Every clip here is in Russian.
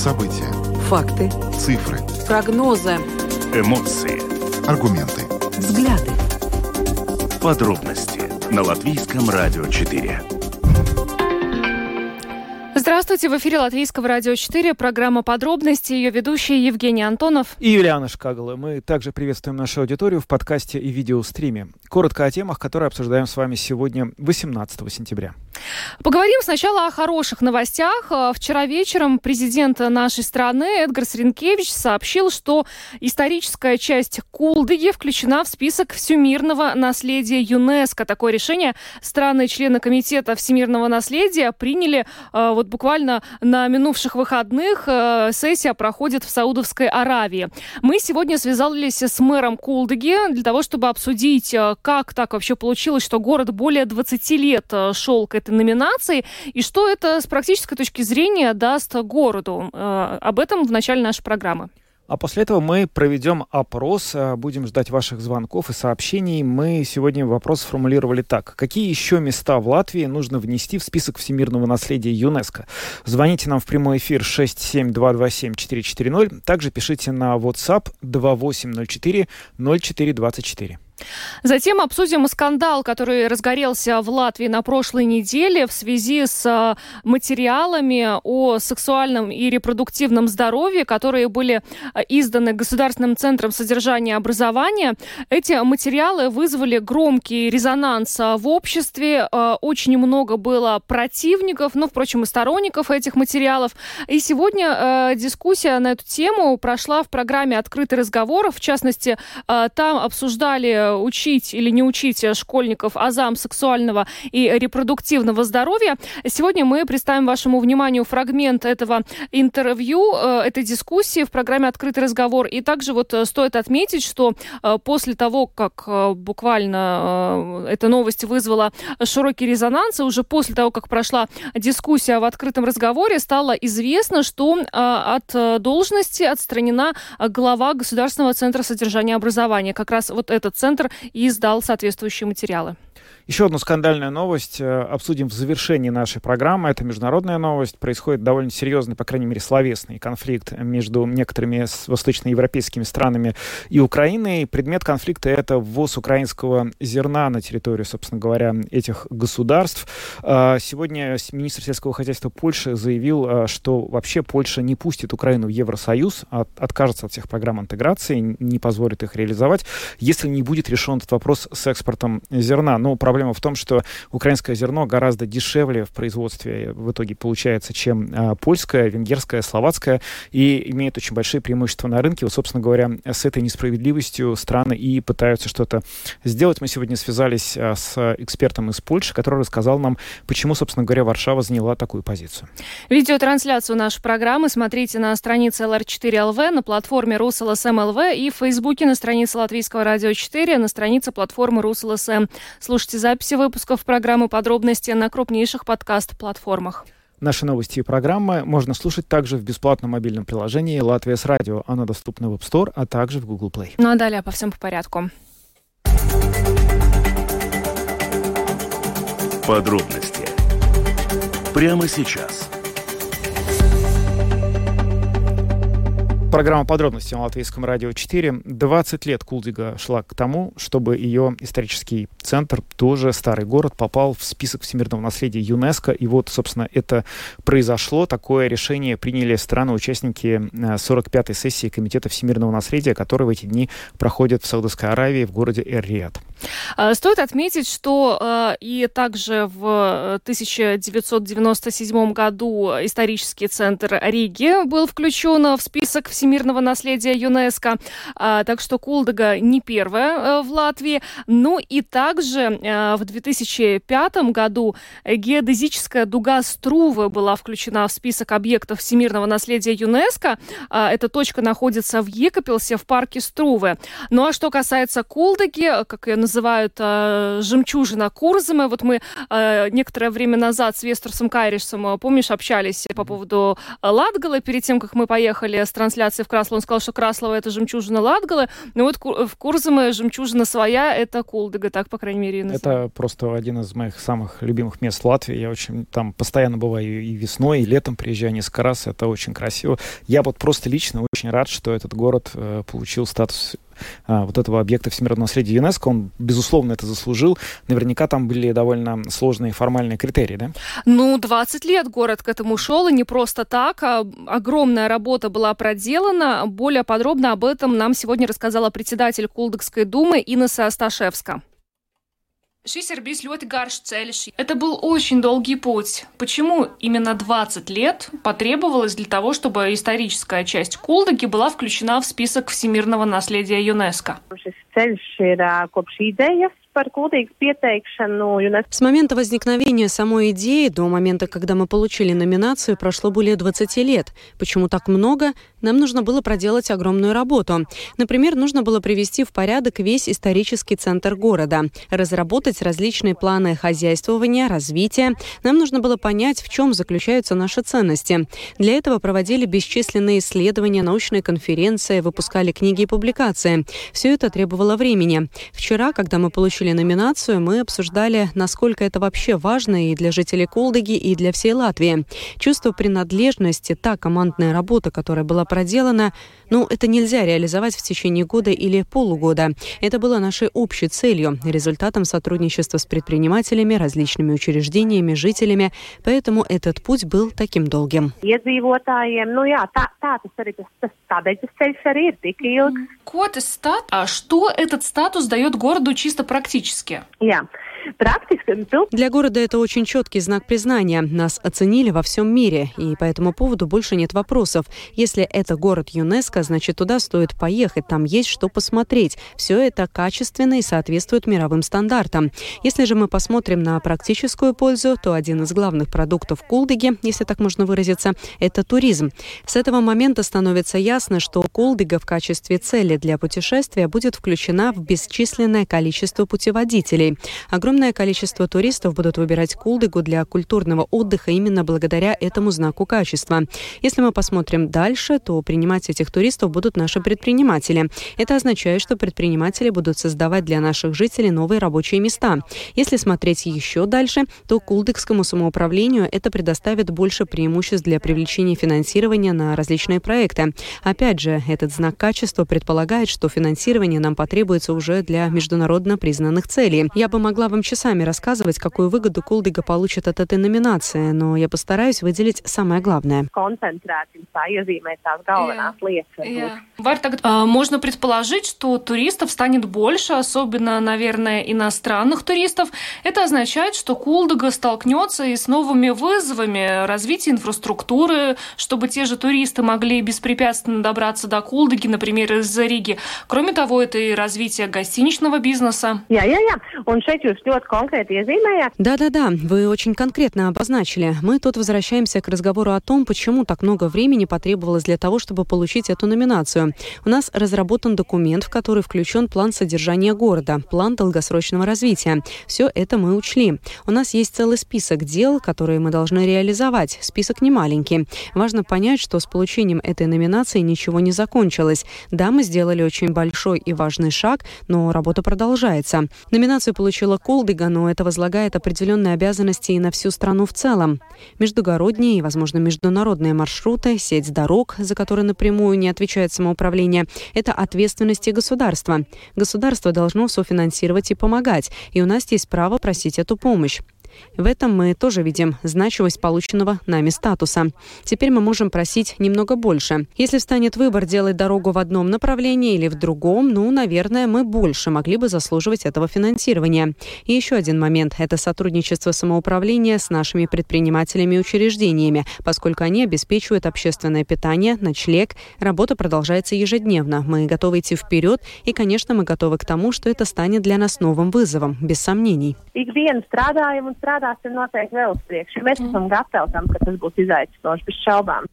События. Факты. Цифры. Прогнозы. Эмоции. Аргументы. Взгляды. Подробности на Латвийском радио 4. Здравствуйте, в эфире Латвийского радио 4, программа «Подробности», ее ведущие Евгений Антонов и Юлиана Шкагала. Мы также приветствуем нашу аудиторию в подкасте и видеостриме. Коротко о темах, которые обсуждаем с вами сегодня, 18 сентября. Поговорим сначала о хороших новостях. Э, вчера вечером президент нашей страны Эдгар Сренкевич сообщил, что историческая часть Кулдыги включена в список всемирного наследия ЮНЕСКО. Такое решение страны-члены Комитета всемирного наследия приняли э, вот буквально на минувших выходных. Э, сессия проходит в Саудовской Аравии. Мы сегодня связались с мэром Кулдыги для того, чтобы обсудить, как так вообще получилось, что город более 20 лет шел к этой номинации, и что это с практической точки зрения даст городу. Э, об этом в начале нашей программы. А после этого мы проведем опрос, э, будем ждать ваших звонков и сообщений. Мы сегодня вопрос сформулировали так. Какие еще места в Латвии нужно внести в список всемирного наследия ЮНЕСКо? Звоните нам в прямой эфир 67227-440. Также пишите на WhatsApp 2804 0424. Затем обсудим скандал, который разгорелся в Латвии на прошлой неделе в связи с а, материалами о сексуальном и репродуктивном здоровье, которые были а, изданы Государственным центром содержания и образования. Эти материалы вызвали громкий резонанс а, в обществе. Очень много было противников, ну, впрочем, и сторонников этих материалов. И сегодня дискуссия на эту тему прошла в программе «Открытый разговор». В частности, там обсуждали учить или не учить школьников азам сексуального и репродуктивного здоровья. Сегодня мы представим вашему вниманию фрагмент этого интервью, э, этой дискуссии в программе «Открытый разговор». И также вот э, стоит отметить, что э, после того, как буквально эта новость вызвала широкий резонанс, и уже после того, как прошла дискуссия в открытом разговоре, стало известно, что от должности отстранена глава Государственного центра содержания образования. Как раз вот этот центр центр и издал соответствующие материалы. Еще одну скандальную новость э, обсудим в завершении нашей программы. Это международная новость. Происходит довольно серьезный, по крайней мере, словесный конфликт между некоторыми восточноевропейскими странами и Украиной. Предмет конфликта — это ввоз украинского зерна на территорию, собственно говоря, этих государств. А, сегодня министр сельского хозяйства Польши заявил, а, что вообще Польша не пустит Украину в Евросоюз, а откажется от всех программ интеграции, не позволит их реализовать, если не будет решен этот вопрос с экспортом зерна. Но проблема проблема в том, что украинское зерно гораздо дешевле в производстве в итоге получается, чем а, польское, венгерское, словацкое, и имеет очень большие преимущества на рынке. Вот, собственно говоря, с этой несправедливостью страны и пытаются что-то сделать. Мы сегодня связались а, с экспертом из Польши, который рассказал нам, почему, собственно говоря, Варшава заняла такую позицию. Видеотрансляцию нашей программы смотрите на странице LR4.LV, на платформе rus.lsm.lv и в Фейсбуке на странице Латвийского радио 4, на странице платформы Rus.LSM. Слушайте записи выпусков программы «Подробности» на крупнейших подкаст-платформах. Наши новости и программы можно слушать также в бесплатном мобильном приложении «Латвия с радио». Оно доступно в App Store, а также в Google Play. Ну а далее по всем по порядку. Подробности прямо сейчас. Программа подробностей на Латвийском радио 4. 20 лет Кулдига шла к тому, чтобы ее исторический центр, тоже старый город, попал в список всемирного наследия ЮНЕСКо. И вот, собственно, это произошло. Такое решение приняли страны-участники 45-й э, сессии Комитета всемирного наследия, который в эти дни проходит в Саудовской Аравии в городе Эр-Рияд. А, стоит отметить, что э, и также в 1997 э, году исторический центр Риги был включен в список всемирного наследия ЮНЕСКо. А, так что Кулдага не первая в Латвии. Ну и также в 2005 году геодезическая дуга Струвы была включена в список объектов всемирного наследия ЮНЕСКо. А, эта точка находится в Екапелсе в парке Струвы. Ну а что касается Кулдаги, как ее называют э, жемчужина Курзамы. Вот мы э, некоторое время назад с Вестерсом Кайришем, помнишь, общались по поводу Латгала перед тем, как мы поехали с трансляцией ассоциации в Красло. Он сказал, что Краслова это жемчужина Латгалы, но вот в Курзаме жемчужина своя это Кулдыга, так, по крайней мере, и Это просто один из моих самых любимых мест Латвии. Я очень там постоянно бываю и весной, и летом приезжаю несколько раз. Это очень красиво. Я вот просто лично очень рад, что этот город э, получил статус а, вот этого объекта всемирного наследия ЮНЕСКО. Он, безусловно, это заслужил. Наверняка там были довольно сложные формальные критерии, да? Ну, 20 лет город к этому шел, и не просто так. А огромная работа была проделана. Более подробно об этом нам сегодня рассказала председатель Кулдыкской думы Инесса Асташевска. Šis ir bijis ļoti garš ceļš. Это был очень долгий путь. Почему именно 20 лет потребовалось для того, чтобы историческая часть Кулдаги была включена в список всемирного наследия ЮНЕСКО? С момента возникновения самой идеи до момента, когда мы получили номинацию, прошло более 20 лет. Почему так много? Нам нужно было проделать огромную работу. Например, нужно было привести в порядок весь исторический центр города, разработать различные планы хозяйствования, развития. Нам нужно было понять, в чем заключаются наши ценности. Для этого проводили бесчисленные исследования, научные конференции, выпускали книги и публикации. Все это требовало времени. Вчера, когда мы получили номинацию, мы обсуждали, насколько это вообще важно и для жителей Колдыги, и для всей Латвии. Чувство принадлежности, та командная работа, которая была проделана, ну, это нельзя реализовать в течение года или полугода. Это было нашей общей целью, результатом сотрудничества с предпринимателями, различными учреждениями, жителями. Поэтому этот путь был таким долгим. А что этот статус дает городу чисто практически? Yeah. Для города это очень четкий знак признания. Нас оценили во всем мире, и по этому поводу больше нет вопросов. Если это город ЮНЕСКО, значит туда стоит поехать, там есть что посмотреть. Все это качественно и соответствует мировым стандартам. Если же мы посмотрим на практическую пользу, то один из главных продуктов Кулдыги, если так можно выразиться, это туризм. С этого момента становится ясно, что Кулдыга в качестве цели для путешествия будет включена в бесчисленное количество путеводителей. Огромное Огромное количество туристов будут выбирать Кулдыгу для культурного отдыха именно благодаря этому знаку качества. Если мы посмотрим дальше, то принимать этих туристов будут наши предприниматели. Это означает, что предприниматели будут создавать для наших жителей новые рабочие места. Если смотреть еще дальше, то Кулдыкскому самоуправлению это предоставит больше преимуществ для привлечения финансирования на различные проекты. Опять же, этот знак качества предполагает, что финансирование нам потребуется уже для международно признанных целей. Я бы могла вам вам часами рассказывать, какую выгоду Кулдига получит от этой номинации, но я постараюсь выделить самое главное. А, можно предположить, что туристов станет больше, особенно, наверное, иностранных туристов. Это означает, что Кулдыга столкнется и с новыми вызовами развития инфраструктуры, чтобы те же туристы могли беспрепятственно добраться до Кулдыги, например, из Риги. Кроме того, это и развитие гостиничного бизнеса. Jā, jā. Un šeit jūs konkrēti iezīmējāt. Да-да-да, вы очень конкретно обозначили. Мы тут возвращаемся к разговору о том, почему так много времени потребовалось для того, чтобы получить эту номинацию. У нас разработан документ, в который включен план содержания города, план долгосрочного развития. Все это мы учли. У нас есть целый список дел, которые мы должны реализовать. Список не маленький. Важно понять, что с получением этой номинации ничего не закончилось. Да, мы сделали очень большой и важный шаг, но работа продолжается. Номинацию получила Колдыга, но это возлагает определенные обязанности и на всю страну в целом. Междугородние и, возможно, международные маршруты, сеть дорог, за которые напрямую не отвечает самоуправление, это ответственности государства. Государство должно софинансировать и помогать, и у нас есть право просить эту помощь. В этом мы тоже видим значимость полученного нами статуса. Теперь мы можем просить немного больше. Если встанет выбор делать дорогу в одном направлении или в другом, ну, наверное, мы больше могли бы заслуживать этого финансирования. И еще один момент – это сотрудничество самоуправления с нашими предпринимателями и учреждениями, поскольку они обеспечивают общественное питание, ночлег. Работа продолжается ежедневно. Мы готовы идти вперед, и, конечно, мы готовы к тому, что это станет для нас новым вызовом, без сомнений strādāsim noteikti vēl uz priekšu. Mēs esam gatavi tam, ka tas būs izaicinoši bez šaubām.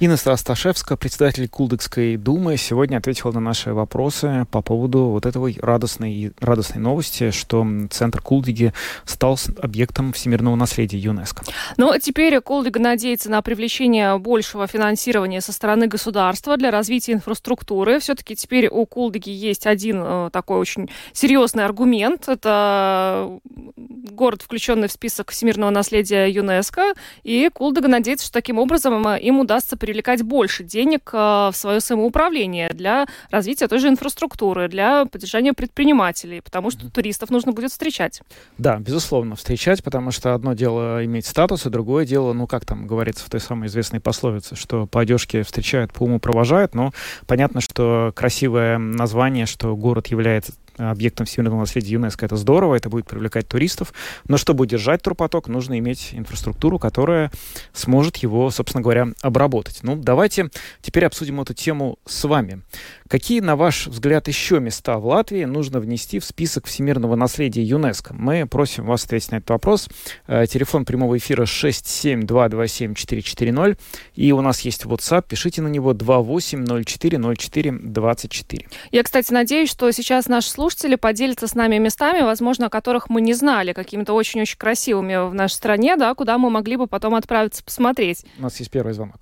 Инна Асташевская, председатель Кулдыкской думы, сегодня ответила на наши вопросы по поводу вот этой радостной, радостной новости, что центр Кулдыги стал объектом всемирного наследия ЮНЕСКо. Ну, а теперь Кулдыга надеется на привлечение большего финансирования со стороны государства для развития инфраструктуры. Все-таки теперь у Кулдыги есть один э, такой очень серьезный аргумент. Это город, включенный в список всемирного наследия ЮНЕСКо, и Кулдыга надеется, что таким образом э, им удастся удастся привлекать больше денег э, в свое самоуправление для развития той же инфраструктуры, для поддержания предпринимателей, потому что туристов нужно будет встречать. Да, безусловно, встречать, потому что одно дело иметь статус, и другое дело, ну, как там говорится в той самой известной пословице, что по одежке встречают, по уму провожают, но понятно, что красивое название, что город является объектом всемирного наследия ЮНЕСКО. Это здорово, это будет привлекать туристов. Но чтобы удержать турпоток, нужно иметь инфраструктуру, которая сможет его, собственно говоря, обработать. Ну, давайте теперь обсудим эту тему с вами. Какие, на ваш взгляд, еще места в Латвии нужно внести в список всемирного наследия ЮНЕСКО? Мы просим вас ответить на этот вопрос. Э, телефон прямого эфира 67227-440. И у нас есть WhatsApp. Пишите на него 28040424. Я, кстати, надеюсь, что сейчас наш слушатели поделятся с нами местами, возможно, о которых мы не знали, какими-то очень-очень красивыми в нашей стране, да, куда мы могли бы потом отправиться посмотреть. У нас есть первый звонок.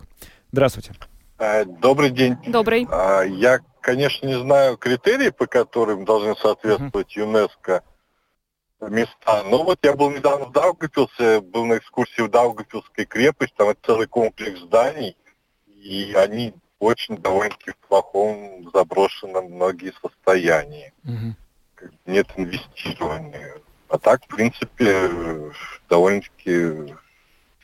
Здравствуйте. Э, добрый день. Добрый. А, я, конечно, не знаю критерии, по которым должны соответствовать ЮНЕСКО места. Но вот я был недавно в Даугапилсе, был на экскурсии в Даугапилской крепость, там это целый комплекс зданий, и они очень довольно-таки в плохом заброшенном многие состоянии. Угу. Нет инвестирования. А так, в принципе, довольно-таки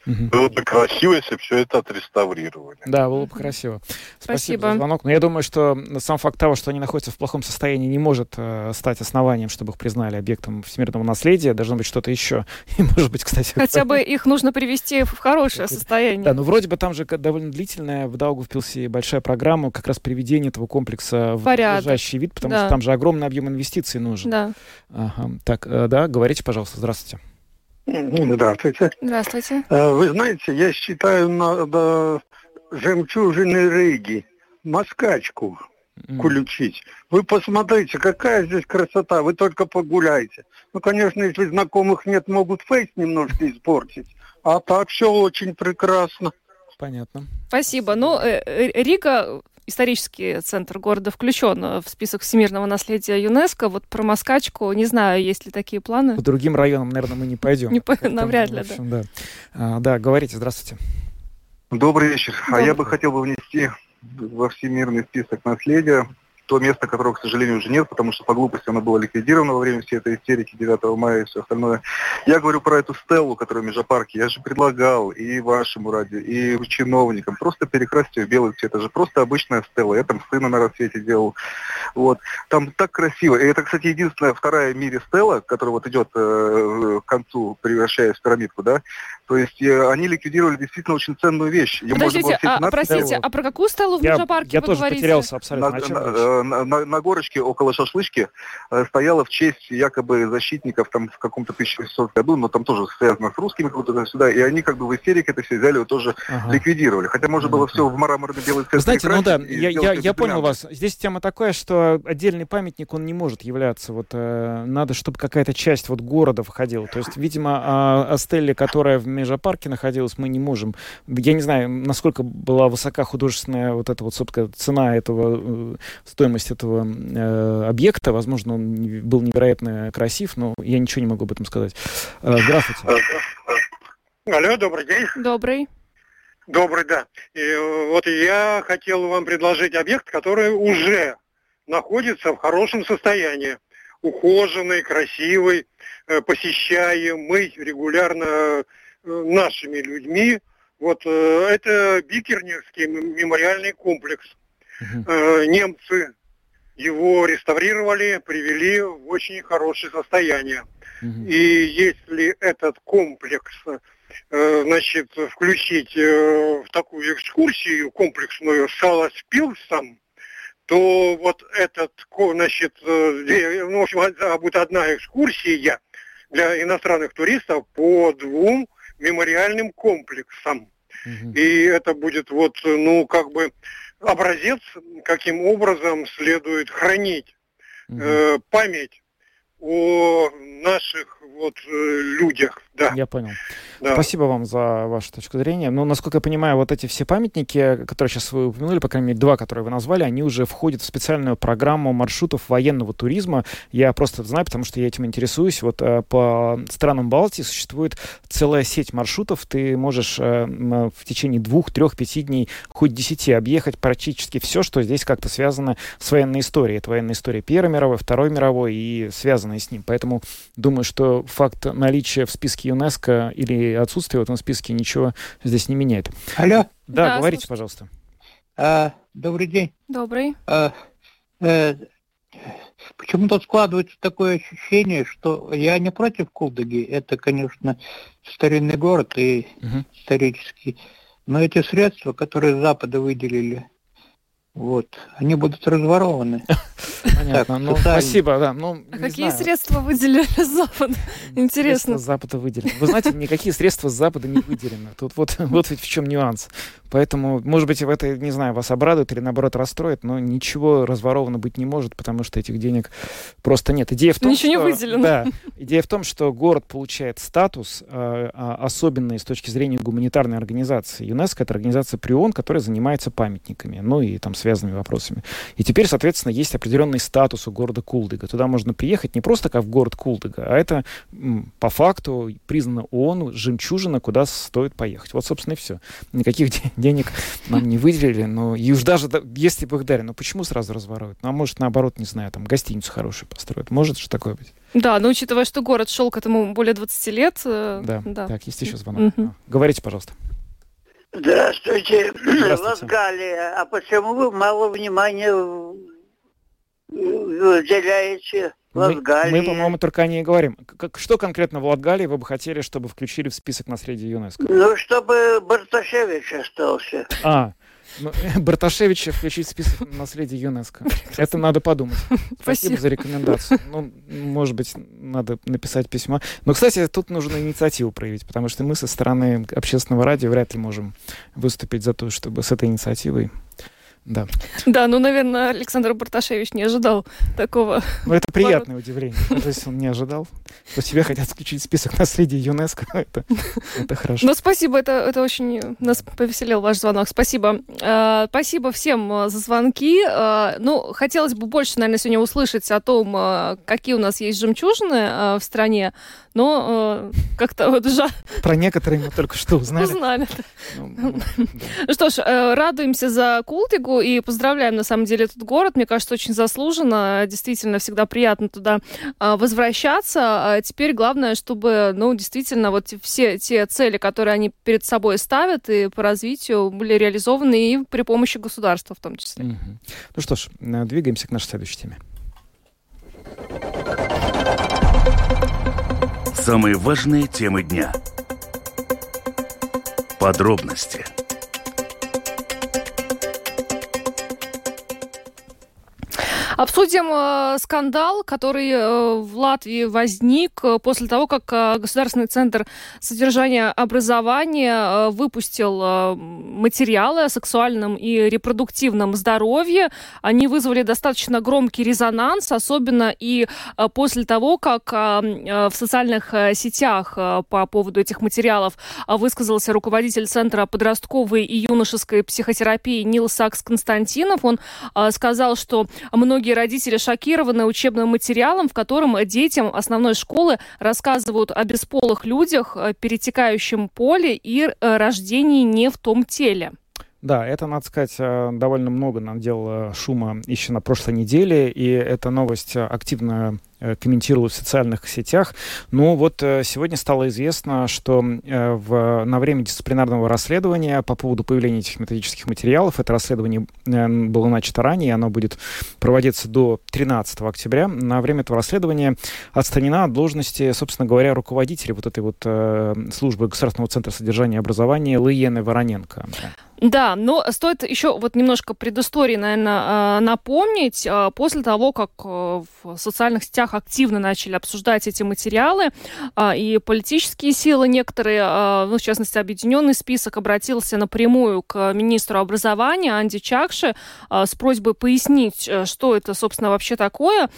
Угу. Было бы красиво, если бы все это отреставрировали. Да, было бы красиво. Спасибо, Спасибо за звонок. Но я думаю, что сам факт того, что они находятся в плохом состоянии, не может э, стать основанием, чтобы их признали объектом всемирного наследия. Должно быть что-то еще. И, может быть, кстати... Хотя бы их нужно привести в хорошее состояние. Да, ну вроде бы там же довольно длительная в Даугавпилсе большая программа как раз приведения этого комплекса в надлежащий вид, потому да. что там же огромный объем инвестиций нужен. Да. Ага. Так, э, да, говорите, пожалуйста. Здравствуйте. Здравствуйте. Здравствуйте. Э, вы знаете, я считаю, надо жемчужины Риги, москачку включить. Вы посмотрите, какая здесь красота, вы только погуляйте. Ну, конечно, если знакомых нет, могут фейс немножко испортить. А так все очень прекрасно. Понятно. Спасибо. Ну, э, э, Рига исторический центр города включен в список всемирного наследия ЮНЕСКо. Вот про Москачку, не знаю, есть ли такие планы. По другим районам, наверное, мы не пойдем. Не по... Навряд ли, общем, да. Да. А, да, говорите, здравствуйте. Добрый вечер. Добрый. А я бы хотел бы внести во всемирный список наследия то место, которого, к сожалению, уже нет, потому что по глупости оно было ликвидировано во время всей этой истерики 9 мая и все остальное. Я говорю про эту стеллу, которая в Межапарке. Я же предлагал и вашему радио, и чиновникам просто перекрасить ее в белый цвет. Это же просто обычная стелла. Я там сына на рассвете делал. Вот. Там так красиво. И это, кстати, единственная вторая в мире стелла, которая вот идет э, к концу, превращаясь в пирамидку, да. То есть э, они ликвидировали действительно очень ценную вещь. Ее Подождите, а, простите, стеллу. а про какую стеллу в Межапарке я, я тоже говорите? потерялся абсолютно. На, на, на, на, горочке около шашлычки э, стояла в честь якобы защитников там в каком-то 1600 году, но там тоже связано с русскими куда-то сюда, и они как бы в истерике это все взяли и тоже ага. ликвидировали. Хотя можно было все в мраморный белый цвет Знаете, ну да, я, я, я понял вас. Здесь тема такая, что отдельный памятник, он не может являться. Вот э, надо, чтобы какая-то часть вот города входила. То есть, видимо, о стелле, которая в Межапарке находилась, мы не можем. Я не знаю, насколько была высока художественная вот эта вот, собственно, цена этого, э, стоимость этого э, объекта. Возможно, он был невероятно красив, но я ничего не могу об этом сказать. Э, здравствуйте. Алло, добрый день. Добрый. Добрый, да. И э, вот я хотел вам предложить объект, который уже находится в хорошем состоянии. Ухоженный, красивый, э, посещаем мы регулярно э, нашими людьми. Вот это Бикерневский мемориальный комплекс. Угу. Немцы его реставрировали, привели в очень хорошее состояние. И если этот комплекс э, значит, включить э, в такую экскурсию комплексную с Саласпилсом, то вот этот, значит, э, ну, в общем, будет одна экскурсия для иностранных туристов по двум мемориальным комплексам. Угу. И это будет вот, ну, как бы образец, каким образом следует хранить э, память о наших вот э, людях. Да. Я понял. Да. Спасибо вам за вашу точку зрения. Но, насколько я понимаю, вот эти все памятники, которые сейчас вы упомянули, по крайней мере, два, которые вы назвали, они уже входят в специальную программу маршрутов военного туризма. Я просто знаю, потому что я этим интересуюсь. Вот э, по странам Балтии существует целая сеть маршрутов. Ты можешь э, в течение двух, трех, пяти дней, хоть десяти, объехать практически все, что здесь как-то связано с военной историей. Это военная история Первой мировой, Второй мировой и связанная с ним. Поэтому думаю, что факт наличия в списке ЮНЕСКО или отсутствие в этом списке ничего здесь не меняет. Алло. Да, да говорите, слушайте. пожалуйста. А, добрый день. Добрый. А, э, почему-то складывается такое ощущение, что я не против Кулдыги. Это, конечно, старинный город и угу. исторический. Но эти средства, которые с Запада выделили вот, они будут разворованы. Понятно. ну, спасибо, да. Ну, а какие знаю. средства выделили с Запада? Интересно. С Запада выделены. Вы знаете, никакие средства с Запада не выделены. Тут вот, вот ведь в чем нюанс. Поэтому, может быть, в это, не знаю, вас обрадует или, наоборот, расстроит, но ничего разворовано быть не может, потому что этих денег просто нет. Идея в том, Ничего что... не выделено. Да. Идея в том, что город получает статус э, особенный с точки зрения гуманитарной организации. ЮНЕСКО — это организация ПРИОН, которая занимается памятниками, ну и там связанными вопросами. И теперь, соответственно, есть определенный статус у города Кулдыга. Туда можно приехать не просто как в город Кулдыга, а это по факту признано ООН жемчужина, куда стоит поехать. Вот, собственно, и все. Никаких денег нам не выделили, но и уж даже если бы их дали, ну почему сразу разворовывают? Ну, а может, наоборот, не знаю, там гостиницу хорошую построят. Может же такое быть? Да, но учитывая, что город шел к этому более 20 лет. Э, да, да. так, есть еще звонок. Угу. Говорите, пожалуйста. Здравствуйте. Здравствуйте. Латгалия. А почему вы мало внимания уделяете Латгалии? Мы, мы по-моему, только о ней говорим. Как, что конкретно в Латгалии вы бы хотели, чтобы включили в список наследия ЮНЕСКО? Ну, чтобы Барташевич остался. А, ну, Барташевича включить в список наследия ЮНЕСКо. Это надо подумать. Спасибо, Спасибо за рекомендацию. Ну, может быть, надо написать письмо. Но, кстати, тут нужно инициативу проявить, потому что мы со стороны общественного радио вряд ли можем выступить за то, чтобы с этой инициативой да. Да, ну, наверное, Александр Барташевич не ожидал такого. Ну, это приятное удивление. Даже если он не ожидал, что тебя хотят включить в список наследия ЮНЕСКО, это, это хорошо. Ну, спасибо, это, это очень нас повеселил ваш звонок. Спасибо. Uh, спасибо всем uh, за звонки. Uh, ну, хотелось бы больше, наверное, сегодня услышать о том, какие у нас есть жемчужины в стране, но как-то вот жа... Про некоторые мы только что узнали. Узнали. Ну, ну, да. Что ж, радуемся за Култигу, Петербургу и поздравляем, на самом деле, этот город. Мне кажется, очень заслуженно. Действительно, всегда приятно туда а, возвращаться. А теперь главное, чтобы, ну, действительно, вот все те цели, которые они перед собой ставят и по развитию, были реализованы и при помощи государства в том числе. Угу. Ну что ж, э, двигаемся к нашей следующей теме. Самые важные темы дня. Подробности – Обсудим э, скандал, который э, в Латвии возник э, после того, как Государственный центр содержания образования выпустил материалы о сексуальном и репродуктивном здоровье. Они вызвали достаточно громкий резонанс, особенно и после того, как в социальных сетях по поводу этих материалов высказался руководитель Центра подростковой и юношеской психотерапии Нил Сакс Константинов. Он сказал, что многие Многие родители шокированы учебным материалом, в котором детям основной школы рассказывают о бесполых людях, э, перетекающем поле и э, рождении не в том теле. Да, это, надо сказать, э, довольно много наделало шума еще на прошлой неделе, и эта новость активно Э, комментировалось в социальных сетях. Но вот э, сегодня стало известно, что э, в, на время дисциплинарного расследования по поводу появления этих методических материалов, это расследование было начато ранее, оно будет проводиться до 13 октября. На время этого расследования отстранена от должности, собственно говоря, руководителя вот этой вот службы Государственного центра содержания и образования Лыены Вороненко. Да, но стоит еще вот немножко предыстории, наверное, напомнить. После того, как в социальных сетях соцсетях активно начали обсуждать эти материалы, а, и политические силы некоторые, а, ну, в частности, Объединенный список обратился напрямую к министру образования Анди Чакши а, с просьбой пояснить, э, что это, собственно, вообще такое.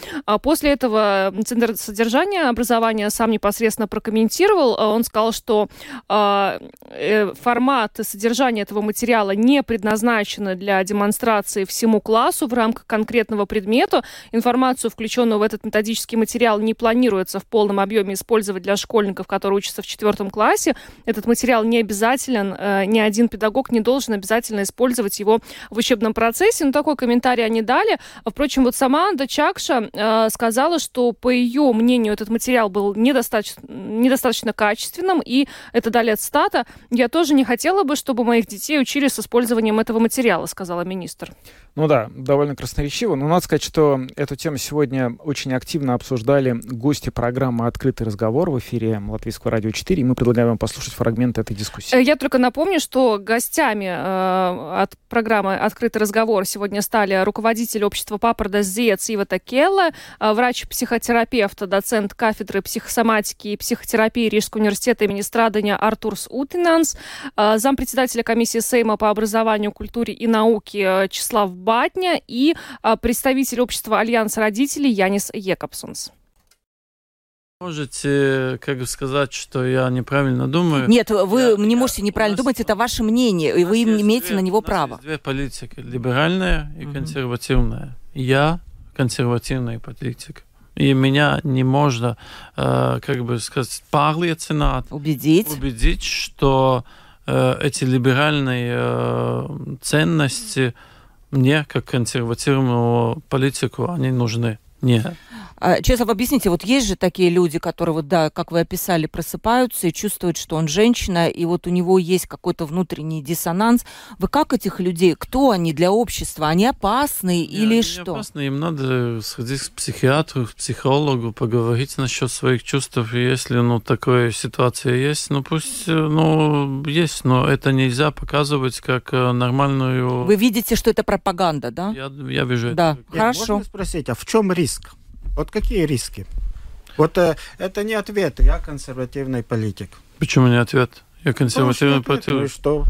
После этого Центр содержания образования сам непосредственно прокомментировал. Он сказал, что э, формат и содержание этого материала не предназначены для демонстрации всему классу в рамках конкретного предмета. Информацию, включенную в этот методический материал, не планируется в полном объеме использовать для школьников, которые учатся в четвертом классе. Этот материал не обязателен, э, ни один педагог не должен обязательно использовать его в учебном процессе. Но такой комментарий они дали. Впрочем, вот сама Анда Чакша э, сказала, что по ее мнению этот материал был недостаточно, недостаточно качественным, и это дали цитата. «Я тоже не хотела бы, чтобы моих детей учили с использованием этого материала», сказала министр. Ну да, довольно красноречиво. Но надо сказать, что эту тему сегодня очень активно обсуждали гости программы «Открытый разговор» в эфире Латвийского радио 4. И мы предлагаем вам послушать фрагмент этой дискуссии. Э, я только напомню, что гостями э, от программы «Открытый разговор» сегодня стали руководитель общества Papardes zieds Ивета Келле, э, врач-психотерапевт, доцент кафедры психосоматики и психотерапии Рижского университета имени Страдыня Артурс Утинанс, э, зампредседателя комиссии Сейма по образованию, культуре и науке Чеславс Батня и а, представитель общества Альянс родителей Янис Екабсонс. Можете, как сказать, что я неправильно думаю? Нет, вы я, не можете неправильно думать, это ваше мнение, и вы имеете две, на него право. Есть две политики, либеральная и угу. консервативная. Я консервативный политик. И меня не можно, э, как бы сказать, pārliecināt, убедить, убедить что э, эти либеральные э, ценности мне, как консервативному политику, они нужны. Нет. А, Честно, объясните, вот есть же такие люди, которые, вот, да, как вы описали, просыпаются и чувствуют, что он женщина, и вот у него есть какой-то внутренний диссонанс. Вы как этих людей, кто они для общества? Они опасны Нет, или они что? опасны, им надо сходить к психиатру, к психологу, поговорить насчет своих чувств, если, ну, такая ситуация есть, ну, пусть, ну, есть, но это нельзя показывать как э, нормальную... Вы видите, что это пропаганда, да? Я, я вижу да. это. Хорошо. Можно спросить, а в чем риск? Вот какие риски? Вот э, это не ответ, я консервативный политик. Почему не ответ? Я консервативный политик. Что?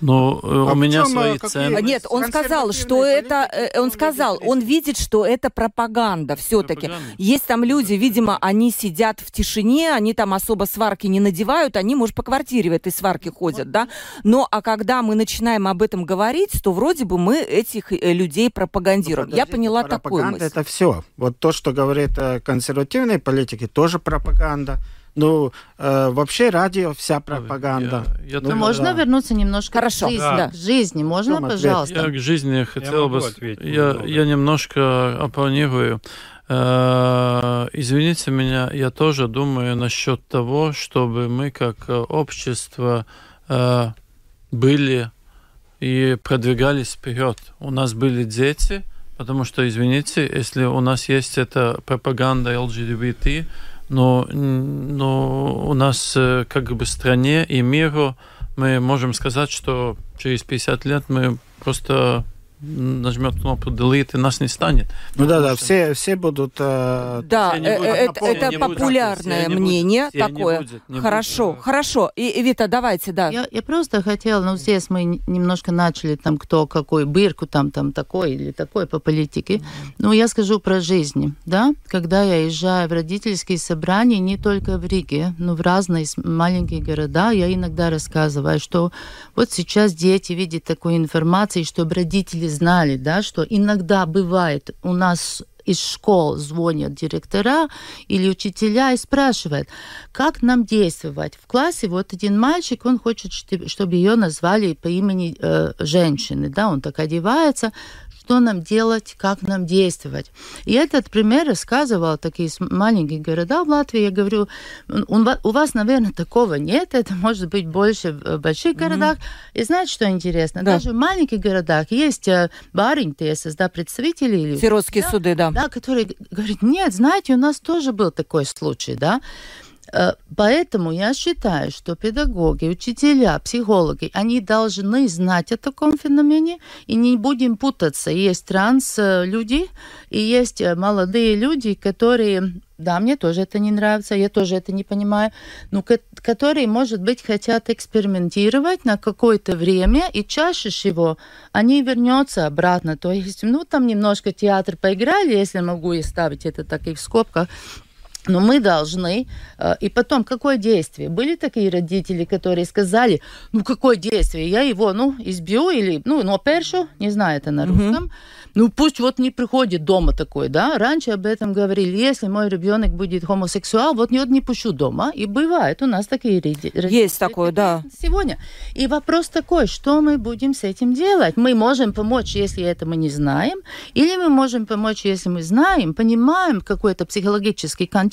Но э, а у меня свои цены. Нет, он сказал, что это, э, он сказал, он видит, что это пропаганда все-таки. Есть там люди, видимо, они сидят в тишине, они там особо сварки не надевают, они, может, по квартире в этой сварке ходят, да? Но, а когда мы начинаем об этом говорить, то вроде бы мы этих э, людей пропагандируем. Я поняла такую мысль. это все. Вот то, что говорит консервативные политики, тоже пропаганда. Ну, э, вообще радио, вся пропаганда. Я, я ну, можно да. вернуться немножко Хорошо. к жизни? Да. К жизни. Можно, пожалуйста? Я к жизни хотел я бы... Ответить, я, я немножко оппонирую. Э, извините меня, я тоже думаю насчет того, чтобы мы как общество э, были и продвигались вперед. У нас были дети, потому что, извините, если у нас есть эта пропаганда ЛГБТ, но, но у нас э, как бы стране и миру мы можем сказать, что через 50 лет мы просто нажмет кнопку delete и нас не станет. Ну да, да, все, все будут... Э, да, все э, будут, это, это популярное будет, мнение будет, такое. Не будет, не хорошо, будет. хорошо. И, Вита, давайте, да. Я, я просто хотела, ну здесь мы немножко начали там кто какой, Бирку там, там такой или такой по политике. Mm-hmm. Ну я скажу про жизнь, да. Когда я езжаю в родительские собрания, не только в Риге, но в разные маленькие города, я иногда рассказываю, что вот сейчас дети видят такую информацию, чтобы родители знали, да, что иногда бывает у нас из школ звонят директора или учителя и спрашивают, как нам действовать. В классе вот один мальчик, он хочет, чтобы ее назвали по имени э, женщины, да, он так одевается, что нам делать, как нам действовать. И этот пример рассказывал такие маленькие города в Латвии. Я говорю, у вас, наверное, такого нет, это может быть больше в больших городах. Mm-hmm. И знаете, что интересно? Да. Даже в маленьких городах есть э, баринь ТСС, да, представители. Сиротские да, суды, да. Да, которые говорят, нет, знаете, у нас тоже был такой случай, да. Э, поэтому я считаю, что педагоги, учителя, психологи, они должны знать о таком феномене, и не будем путаться. Есть транс-люди, и есть молодые люди, которые да, мне тоже это не нравится, я тоже это не понимаю, но которые, может быть, хотят экспериментировать на какое-то время, и чаще всего они вернутся обратно. То есть, ну, там немножко театр поиграли, если могу и ставить это так и в скобках, но мы должны... Э, и потом, какое действие? Были такие родители, которые сказали, ну, какое действие? Я его, ну, избью или, ну, ну, першу, не знаю это на русском. Mm-hmm ну пусть вот не приходит дома такой, да. Раньше об этом говорили, если мой ребенок будет гомосексуал, вот не, не пущу дома. И бывает у нас такие родители. Есть такое, да. Сегодня. И вопрос такой, что мы будем с этим делать? Мы можем помочь, если это мы не знаем, или мы можем помочь, если мы знаем, понимаем какой-то психологический контекст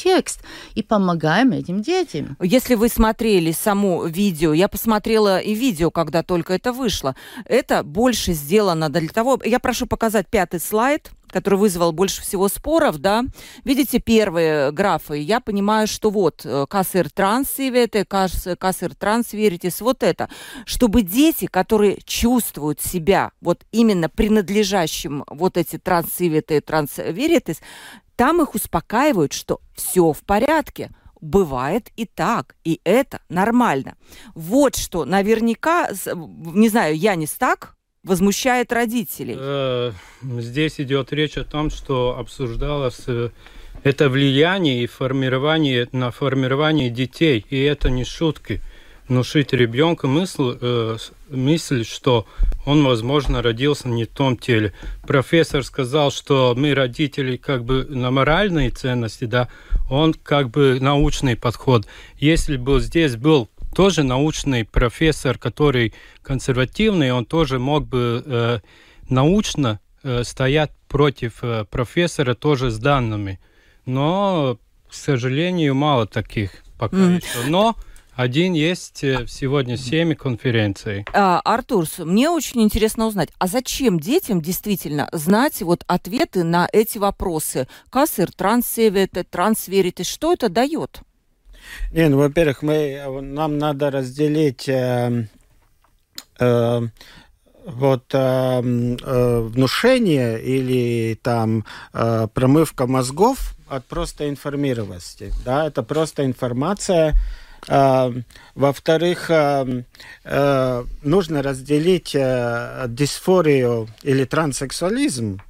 и помогаем этим детям. Если вы смотрели само видео, я посмотрела и видео, когда только это вышло, это больше сделано для того... Я прошу показать пятый слайд, который вызвал больше всего споров, да. Видите первые графы? Я понимаю, что вот э, кассер трансивете, кассер трансверитис, вот это. Чтобы дети, которые чувствуют себя вот именно принадлежащим вот эти трансивете, трансверитис, там их успокаивают, что все в порядке. Бывает и так, и это нормально. Вот что наверняка, не знаю, я не так, возмущает родителей? Э, здесь идет речь о том, что обсуждалось э, это влияние и формирование на формирование детей, и это не шутки. Внушить ребенку мысль, э, мысль, что он, возможно, родился не в том теле. Профессор сказал, что мы родители как бы на моральные ценности, да, он как бы научный подход. Если бы здесь был тоже научный профессор, который консервативный, он тоже мог бы э, научно э, стоять против э, профессора тоже с данными. Но, к сожалению, мало таких пока mm. еще. Но один есть э, сегодня семь конференций. А, Артур, мне очень интересно узнать, а зачем детям действительно знать вот ответы на эти вопросы? Кассер, трансевете, трансверите, что это дает? Не, ну, во-первых, мы, нам надо разделить э, э, вот э, э, внушение или там э, промывка мозгов от просто информированности. Да, это просто информация. Э, во-вторых, э, э, нужно разделить э, дисфорию или транссексуализм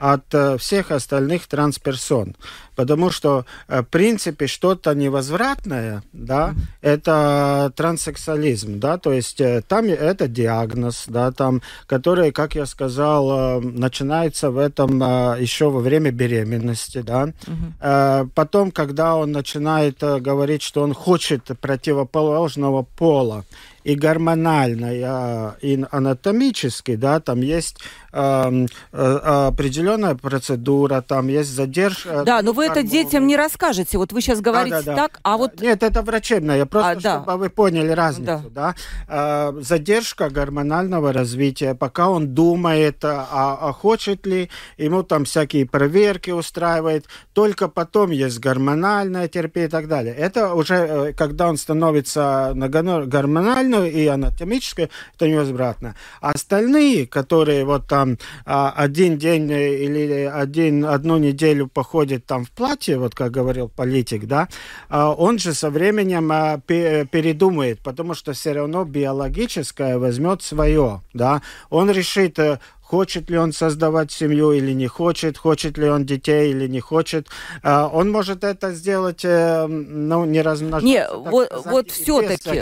от э, всех остальных трансперсон. Потому что, э, в принципе, что-то невозвратное, да, это транссексуализм, да, то есть э, там это диагноз, да, там, который, как я сказал, начинается в этом еще во время беременности, да. Mm-hmm. Потом, когда он начинает говорить, что он хочет противоположного пола, и гормонально, и анатомически, да, там есть э, э, определенная процедура, там есть задержка. Да, но вы это детям не расскажете. Вот вы сейчас говорите да, да, да. так, а вот... Нет, это врачебное, просто а, чтобы да. вы поняли разницу, да. да? Э, задержка гормонального развития, пока он думает, а, а хочет ли, ему там всякие проверки устраивает, только потом есть гормональная терапия и так далее. Это уже, э, когда он становится на гормональную функциональную и анатомическую, это невозвратно. А остальные, которые вот там а, один день или один, одну неделю походят там в платье, вот как говорил политик, да, а, он же со временем а, передумает, потому что все равно биологическое возьмет свое, да. Он решит, э, хочет ли он создавать семью или не хочет, хочет ли он детей или не хочет. Он может это сделать, э, ну, не размножаться. Не, вот, вот все-таки.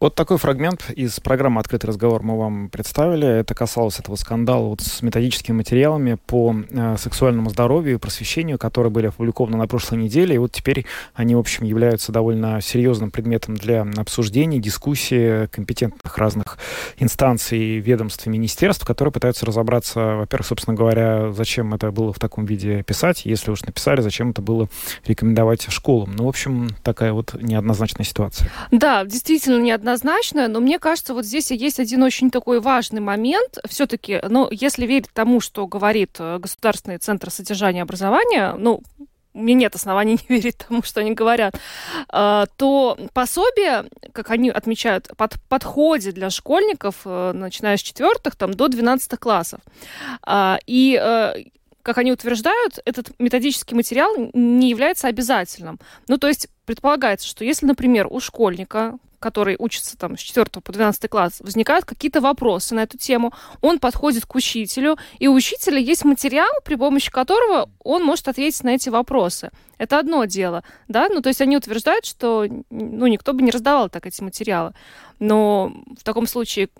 Вот такой фрагмент из программы «Открытый разговор» мы вам представили. Это касалось этого скандала вот с методическими материалами по э, сексуальному здоровью и просвещению, которые были опубликованы на прошлой неделе. И вот теперь они, в общем, являются довольно серьезным предметом для обсуждений, дискуссии компетентных разных инстанций, ведомств и министерств, которые пытаются разобраться, во-первых, собственно говоря, зачем это было в таком виде писать, если уж написали, зачем это было рекомендовать школам. Ну, в общем, такая вот неоднозначная ситуация. Да, действительно неоднозначная однозначно, но мне кажется, вот здесь есть один очень такой важный момент. Все-таки, ну, если верить тому, что говорит э, Государственный центр содержания образования, ну, меня нет оснований не верить тому, что они говорят, а, то пособие, как они отмечают, под, подходит для школьников, э, начиная с четвертых там, до 12 классов. А, и э, как они утверждают, этот методический материал не является обязательным. Ну, то есть предполагается, что если, например, у школьника, который учится там с 4 по 12 класс, возникают какие-то вопросы на эту тему, он подходит к учителю, и у учителя есть материал, при помощи которого он может ответить на эти вопросы. Это одно дело, да, ну то есть они утверждают, что ну, никто бы не раздавал так эти материалы. Но в таком случае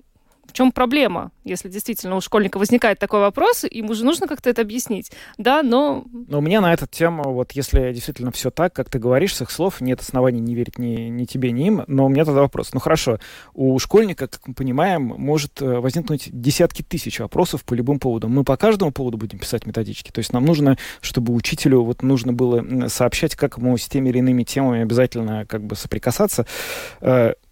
чем проблема, если действительно у школьника возникает такой вопрос, ему же нужно как-то это объяснить, да, но... Но у меня на эту тему, вот если действительно все так, как ты говоришь, с их слов, нет оснований не верить ни, ни тебе, ни им, но у меня тогда вопрос. Ну хорошо, у школьника, как мы понимаем, может э, возникнуть десятки тысяч вопросов по любым поводам. Мы по каждому поводу будем писать методички. То есть нам нужно, чтобы учителю вот нужно было сообщать, как ему с теми или иными темами обязательно как бы соприкасаться.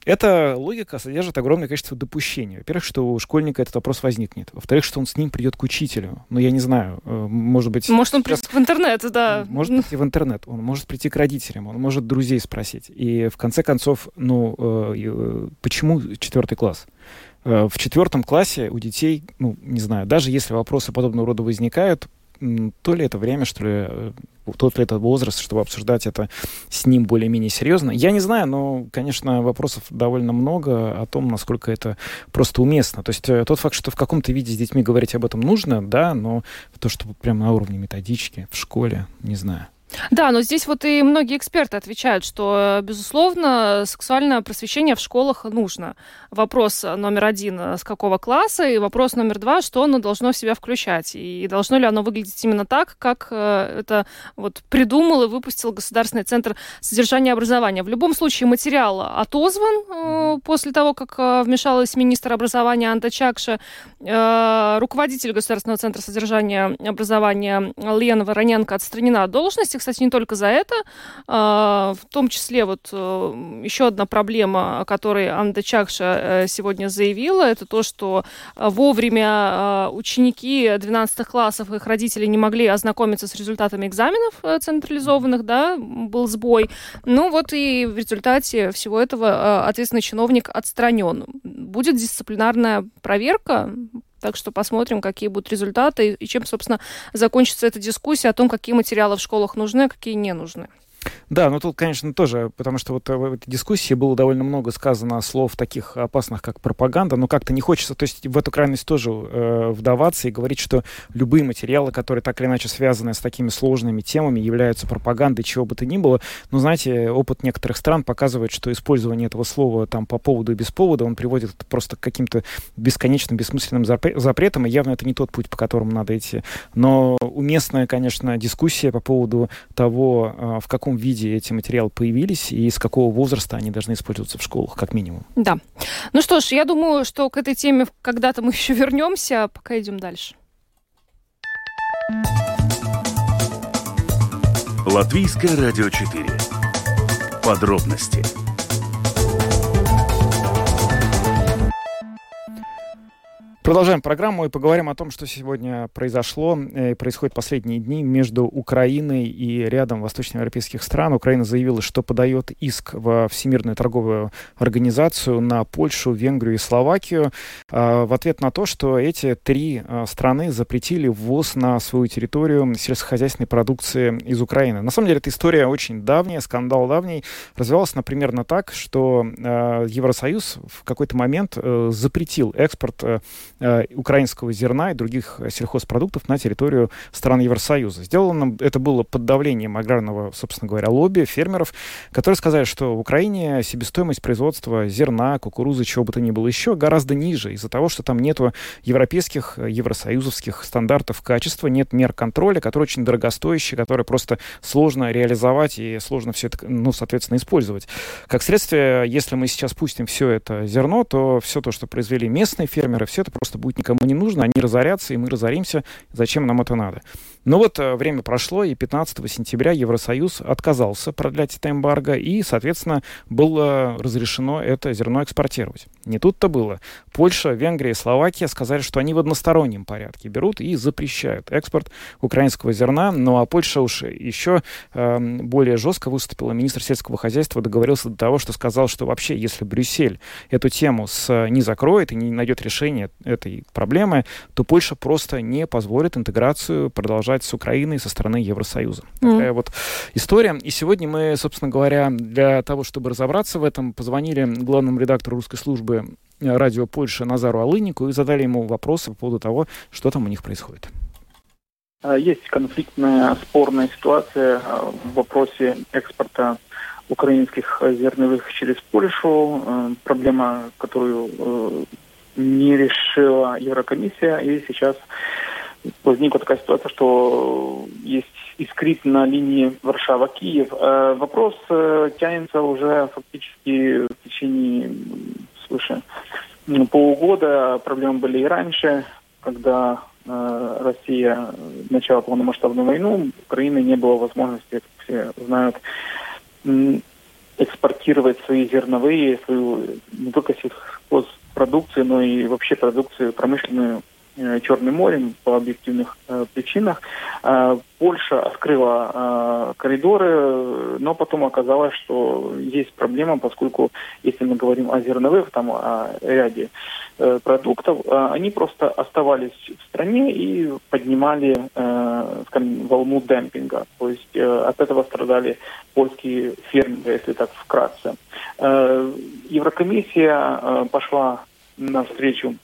Эта логика содержит огромное количество допущений. Во-первых, что у школьника этот вопрос возникнет. Во-вторых, что он с ним придет к учителю. Ну, я не знаю, э, может быть... Может, он придет в интернет, да. Может прийти в интернет, он может прийти к родителям, он может друзей спросить. И в конце концов, ну, э, э, почему четвертый класс? В четвертом классе у детей, ну, не знаю, даже если вопросы подобного рода возникают, то ли это время, что ли, э, тот ли это возраст, чтобы обсуждать это с ним более-менее серьезно. Я не знаю, но, конечно, вопросов довольно много о том, насколько это просто уместно. То есть э, тот факт, что в каком-то виде с детьми говорить об этом нужно, да, но то, что прямо на уровне методички в школе, не знаю. Да, но здесь вот и многие эксперты отвечают, что, безусловно, сексуальное просвещение в школах нужно. Вопрос номер один, с какого класса, и вопрос номер два, что оно должно в себя включать, и должно ли оно выглядеть именно так, как э, это вот придумал и выпустил Государственный центр содержания образования. В любом случае материал отозван э, после того, как э, вмешалась министр образования Анта Чакша, руководитель Государственного центра содержания образования Лена Вороненко отстранена от должности, кстати, не только за это. А, в том числе вот э, еще одна проблема, о которой Анда Чакша э, сегодня заявила, это то, что э, вовремя ученики 12 классов и их родители не могли ознакомиться с результатами экзаменов централизованных, да, был сбой. Ну вот и в результате всего этого ответственный чиновник отстранен. Будет дисциплинарная проверка, так что посмотрим, какие будут результаты и чем, собственно, закончится эта дискуссия о том, какие материалы в школах нужны, а какие не нужны. Да, ну тут, конечно, тоже, потому что вот в этой дискуссии было довольно много сказано слов таких опасных, как пропаганда, но как-то не хочется, то есть в эту крайность тоже э, вдаваться и говорить, что любые материалы, которые так или иначе связаны с такими сложными темами, являются пропагандой, чего бы то ни было. Но, знаете, опыт некоторых стран показывает, что использование этого слова там по поводу и без повода, он приводит просто к каким-то бесконечным, бессмысленным запретам, и явно это не тот путь, по которому надо идти. Но уместная, конечно, дискуссия по поводу того, э, в каком каком виде эти материалы появились и с какого возраста они должны использоваться в школах, как минимум. Да. Ну что ж, я думаю, что к этой теме когда-то мы еще вернемся, пока идем дальше. Латвийское радио 4. Подробности Продолжаем программу и поговорим о том, что сегодня произошло и э, происходит последние дни между Украиной и рядом восточноевропейских стран. Украина заявила, что подает иск во Всемирную торговую организацию на Польшу, Венгрию и Словакию а, в ответ на то, что эти три а, страны запретили ввоз на свою территорию сельскохозяйственной продукции из Украины. На самом деле, эта история очень давняя, скандал давний. Развивался, например, так, что а, Евросоюз в какой-то момент э, запретил экспорт э, Э, украинского зерна и других сельхозпродуктов на территорию стран Евросоюза. Сделано это было под давлением аграрного, собственно говоря, лобби, фермеров, которые сказали, что в Украине себестоимость производства зерна, кукурузы, чего бы то ни было еще, гораздо ниже из-за того, что там нету европейских, евросоюзовских стандартов качества, нет мер контроля, которые очень дорогостоящие, которые просто сложно реализовать и сложно все это, ну, соответственно, использовать. Как следствие, если мы сейчас пустим все это зерно, то все то, что произвели местные фермеры, все это просто просто будет никому не нужно, они разорятся, и мы разоримся. Зачем нам это надо? Но вот э, время прошло, и 15 сентября Евросоюз отказался продлять это эмбарго, и, соответственно, было разрешено это зерно экспортировать. Не тут-то было. Польша, Венгрия и Словакия сказали, что они в одностороннем порядке берут и запрещают экспорт украинского зерна. Ну а Польша уж еще э, более жестко выступила. Министр сельского хозяйства договорился до того, что сказал, что вообще, если Брюссель эту тему с, не закроет и не найдет решения этой проблемы, то Польша просто не позволит интеграцию продолжать с Украиной со стороны Евросоюза. Mm. Такая вот история. И сегодня мы, собственно говоря, для того, чтобы разобраться в этом, позвонили главному редактору русской службы службы э, радио Польши Назару Алынику и задали ему вопросы по поводу того, что там у них происходит. А, есть конфликтная, спорная ситуация а, в вопросе экспорта украинских зерновых через Польшу. А, проблема, которую э, не решила Еврокомиссия, и сейчас возникла такая ситуация, что есть искрит на линии Варшава-Киев. Вопрос э, тянется уже фактически в течение свыше полугода. Проблемы были и раньше, когда э, Россия начала полномасштабную войну, Украины не было возможности, как все знают, экспортировать свои зерновые, свою не только сельхозпродукцию, но и вообще продукцию промышленную Черным морем по объективных э, причинах. Э, Польша открыла э, коридоры, но потом оказалось, что есть проблема, поскольку если мы говорим о зерновых, там о ряде э, продуктов, э, они просто оставались в стране и поднимали, э, скажем, волну демпинга. То есть э, от этого страдали польские фермеры, если так вкратце. Э, Еврокомиссия э, пошла навстречу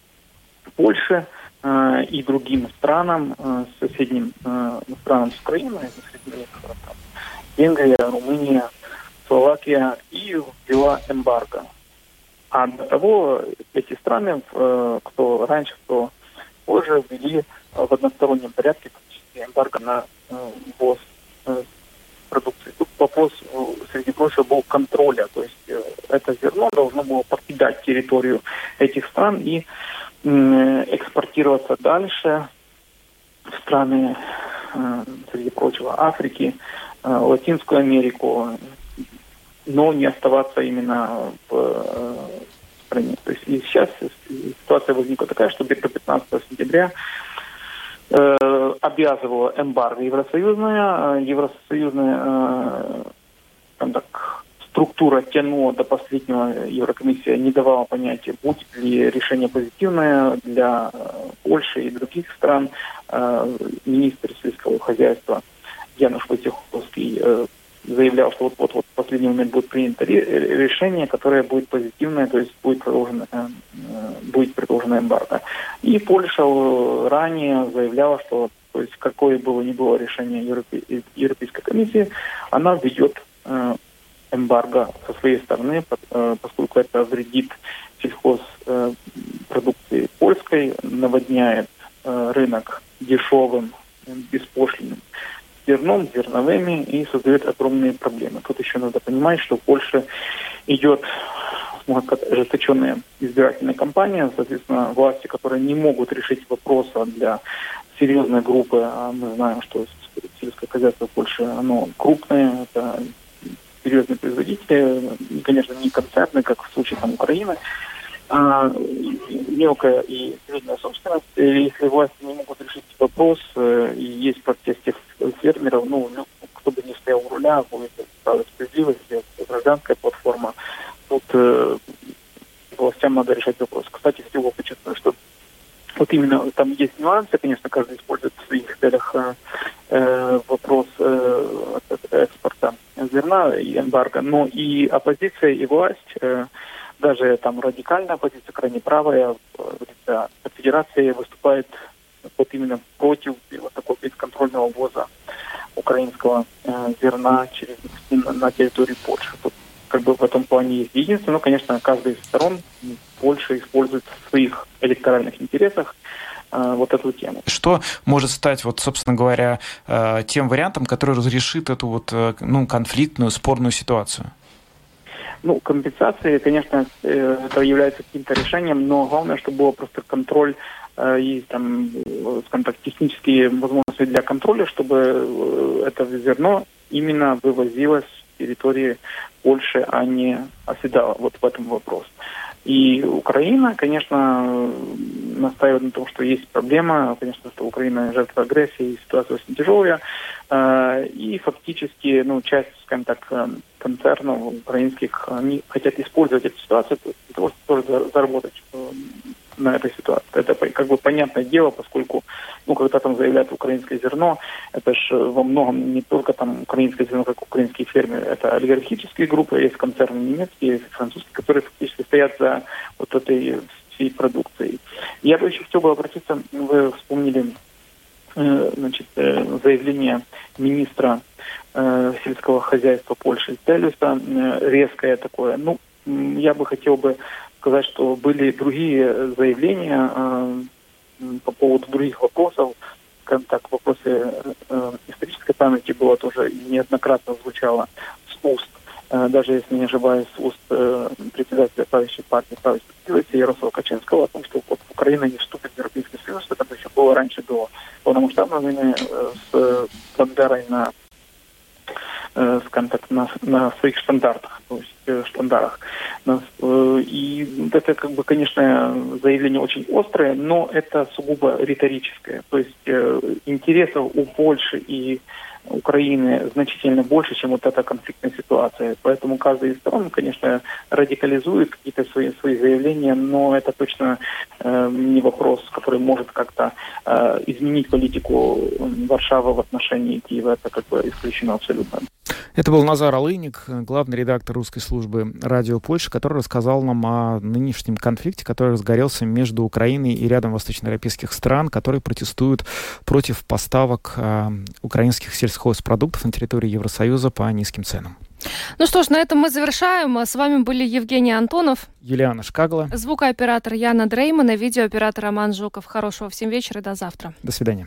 Польше, Э, и другим странам, э, соседним э, странам с Украиной, среди них Венгрия, Румыния, Словакия, и ввела эмбарго. А до того эти страны, кто раньше, кто позже, ввели в одностороннем порядке эмбарго на ввоз продукции. Тут вопрос, среди прочего, был контроля. То есть это зерно должно было покидать территорию этих стран и экспортироваться дальше в страны, э, среди прочего, Африки, э, Латинскую Америку, но не оставаться именно в э, стране. То есть и сейчас ситуация возникла такая, что до 15 сентября обязывала эмбарго евросоюзная, евросоюзная, э, там так, структура тянула до последнего, Еврокомиссия не давала понятия, будет ли решение позитивное для э, Польши и других стран. Э, министр сельского хозяйства Януш Войцеховский э, заявлял, что вот-вот вот в последний момент будет принято решение, которое будет позитивное, то есть будет продолжено, будет предложено эмбарго. И Польша ранее заявляла, что то есть какое было ни было решение Европейской комиссии, она ведет эмбарго со своей стороны, э, поскольку это вредит сельхозпродукции э, польской, наводняет э, рынок дешевым, беспошлиным зерном, зерновыми и создает огромные проблемы. Тут еще надо понимать, что в Польше идет сказать, ожесточенная избирательная кампания, соответственно, власти, которые не могут решить вопрос для серьезной группы, а мы знаем, что сельское хозяйство в оно крупное, это серьезные производители, конечно, не концертные, как в случае там Украины, а мелкая и средняя собственность. Если власти не могут решить вопрос, э, и есть протест тех фермеров, ну, кто бы не стоял у руля, будет правда справедливости, гражданская платформа, тут э, властям надо решать вопрос. Кстати, всего подчеркну, что вот именно там есть нюансы, конечно, каждый использует в своих целях э, э вопрос э, экспорта зерна и эмбарго, но и оппозиция, и власть, э, даже там радикальная оппозиция, крайне правая, э, федерация выступает вот именно против вот такого бесконтрольного ввоза украинского э, зерна через на территории Польши. Тут как бы в этом плане есть единство, но, конечно, каждая из сторон Польша использует в своих электоральных интересах Э, вот эту тему. Что может стать, вот, собственно говоря, э, тем вариантом, который разрешит эту вот, э, ну, конфликтную, спорную ситуацию? Ну, компенсации, конечно, это является каким-то решением, но главное, чтобы был просто контроль и там, скажем так, технические возможности для контроля, чтобы это зерно именно вывозилось территории Польши, а не оседало. Вот в этом вопрос. И Украина, конечно, настаивает на том, что есть проблема, конечно, что Украина жертва агрессии, ситуация очень тяжелая, э, и фактически, ну, часть, скажем так, э, концернов украинских, они хотят использовать эту ситуацию для того, чтобы заработать э, на этой ситуации. Это как бы понятное дело, поскольку, ну, когда там заявляют украинское зерно, это же во многом не только там украинское зерно, как украинские фермеры, это олигархические группы, есть концерны немецкие, есть французские, которые фактически стоят за вот этой всей продукцией. Я бы еще хотел бы обратиться, вы вспомнили э, значит, э, заявление министра э, сельского хозяйства Польши Телюса, резкое такое. Ну, я бы хотел бы сказать, что были другие заявления э, по поводу других вопросов. Скажем так, вопросы э, исторической памяти было тоже неоднократно звучало с уст, э, даже если не ошибаюсь, с уст э, председателя правящей партии, правящей партии Ярослава Качинского о том, что вот Украина не вступит в Европейский Союз, это еще было раньше до полномасштабной войны э, с Бандерой на э, скажем так, на, на своих стандартах, то есть э, штандарах. Э, и это, как бы, конечно, заявление очень острое, но это сугубо риторическое. То есть э, интересов у Польши и Украины значительно больше, чем вот эта конфликтная ситуация. Поэтому каждый из сторон, конечно, радикализует какие-то свои, свои заявления, но это точно э, не вопрос, который может как-то э, изменить политику Варшавы в отношении Киева. Это как бы исключено абсолютно. Это был Назар Алыник, главный редактор русской службы «Радио Польша», который рассказал нам о нынешнем конфликте, который разгорелся между Украиной и рядом восточноевропейских стран, которые протестуют против поставок э, украинских сельхозпродуктов на территории Евросоюза по низким ценам. Ну что ж, на этом мы завершаем. С вами были Евгений Антонов, Юлиана Шкагла, звукооператор Яна Дреймана, видеооператор Роман Жуков. Хорошего всем вечера и до завтра. До свидания.